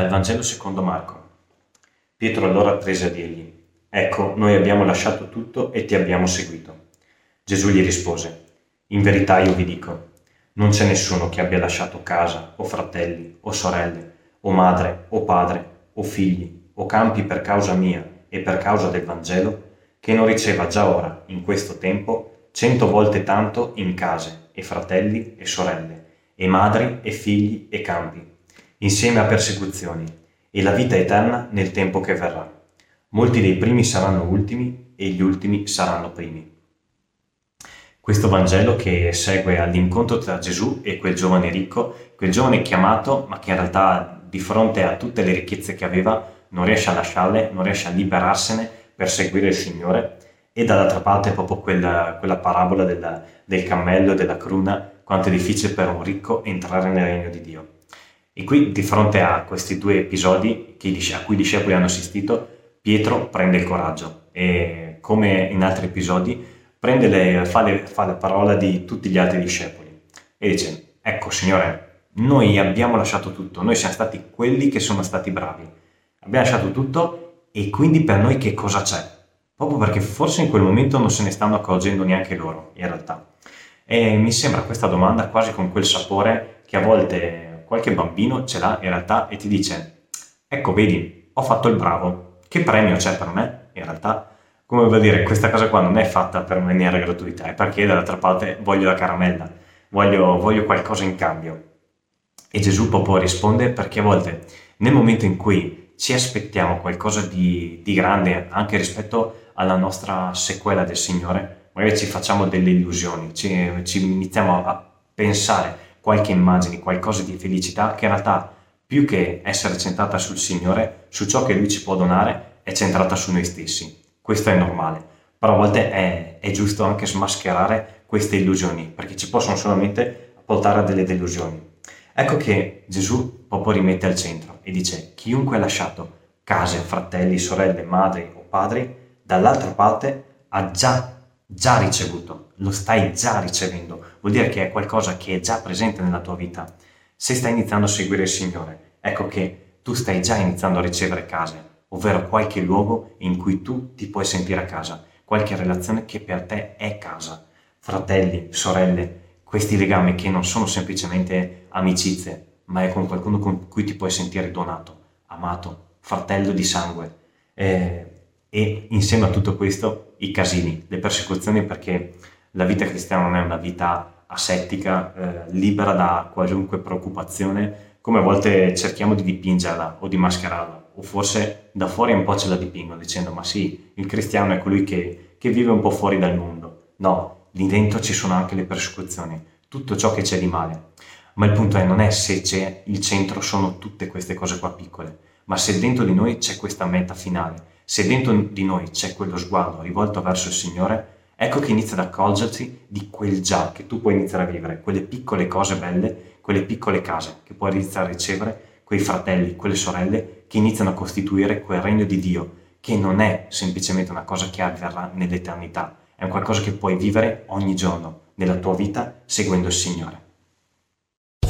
Dal Vangelo secondo Marco. Pietro allora prese a dirgli, Ecco, noi abbiamo lasciato tutto e ti abbiamo seguito. Gesù gli rispose, In verità io vi dico, non c'è nessuno che abbia lasciato casa, o fratelli, o sorelle, o madre, o padre, o figli, o campi per causa mia e per causa del Vangelo, che non riceva già ora, in questo tempo, cento volte tanto in case, e fratelli, e sorelle, e madri, e figli, e campi insieme a persecuzioni, e la vita eterna nel tempo che verrà. Molti dei primi saranno ultimi e gli ultimi saranno primi. Questo Vangelo che segue all'incontro tra Gesù e quel giovane ricco, quel giovane chiamato, ma che in realtà di fronte a tutte le ricchezze che aveva non riesce a lasciarle, non riesce a liberarsene per seguire il Signore, e dall'altra parte proprio quella, quella parabola del, del cammello e della cruna, quanto è difficile per un ricco entrare nel regno di Dio. E qui, di fronte a questi due episodi a cui i discepoli hanno assistito, Pietro prende il coraggio e, come in altri episodi, le, fa, le, fa la parola di tutti gli altri discepoli e dice, ecco Signore, noi abbiamo lasciato tutto, noi siamo stati quelli che sono stati bravi, abbiamo lasciato tutto e quindi per noi che cosa c'è? Proprio perché forse in quel momento non se ne stanno accorgendo neanche loro, in realtà. E mi sembra questa domanda quasi con quel sapore che a volte qualche bambino ce l'ha in realtà e ti dice, ecco vedi, ho fatto il bravo, che premio c'è per me? In realtà, come vuol dire, questa cosa qua non è fatta per maniera gratuita, è perché dall'altra parte voglio la caramella, voglio, voglio qualcosa in cambio. E Gesù proprio risponde perché a volte nel momento in cui ci aspettiamo qualcosa di, di grande anche rispetto alla nostra sequela del Signore, magari ci facciamo delle illusioni, ci, ci iniziamo a pensare qualche immagine, qualcosa di felicità che in realtà più che essere centrata sul Signore, su ciò che Lui ci può donare, è centrata su noi stessi. Questo è normale, però a volte è, è giusto anche smascherare queste illusioni, perché ci possono solamente portare a delle delusioni. Ecco che Gesù proprio rimette al centro e dice, chiunque ha lasciato case, fratelli, sorelle, madri o padri, dall'altra parte ha già, già ricevuto lo stai già ricevendo, vuol dire che è qualcosa che è già presente nella tua vita. Se stai iniziando a seguire il Signore, ecco che tu stai già iniziando a ricevere case, ovvero qualche luogo in cui tu ti puoi sentire a casa, qualche relazione che per te è casa. Fratelli, sorelle, questi legami che non sono semplicemente amicizie, ma è con qualcuno con cui ti puoi sentire donato, amato, fratello di sangue. Eh, e insieme a tutto questo i casini, le persecuzioni perché la vita cristiana non è una vita asettica, eh, libera da qualunque preoccupazione, come a volte cerchiamo di dipingerla o di mascherarla, o forse da fuori un po' ce la dipingono dicendo ma sì, il cristiano è colui che, che vive un po' fuori dal mondo. No, lì dentro ci sono anche le persecuzioni, tutto ciò che c'è di male. Ma il punto è non è se c'è il centro, sono tutte queste cose qua piccole, ma se dentro di noi c'è questa meta finale, se dentro di noi c'è quello sguardo rivolto verso il Signore, ecco che inizia ad accorgersi di quel già che tu puoi iniziare a vivere, quelle piccole cose belle, quelle piccole case che puoi iniziare a ricevere, quei fratelli, quelle sorelle che iniziano a costituire quel regno di Dio, che non è semplicemente una cosa che avverrà nell'eternità, è un qualcosa che puoi vivere ogni giorno nella tua vita seguendo il Signore.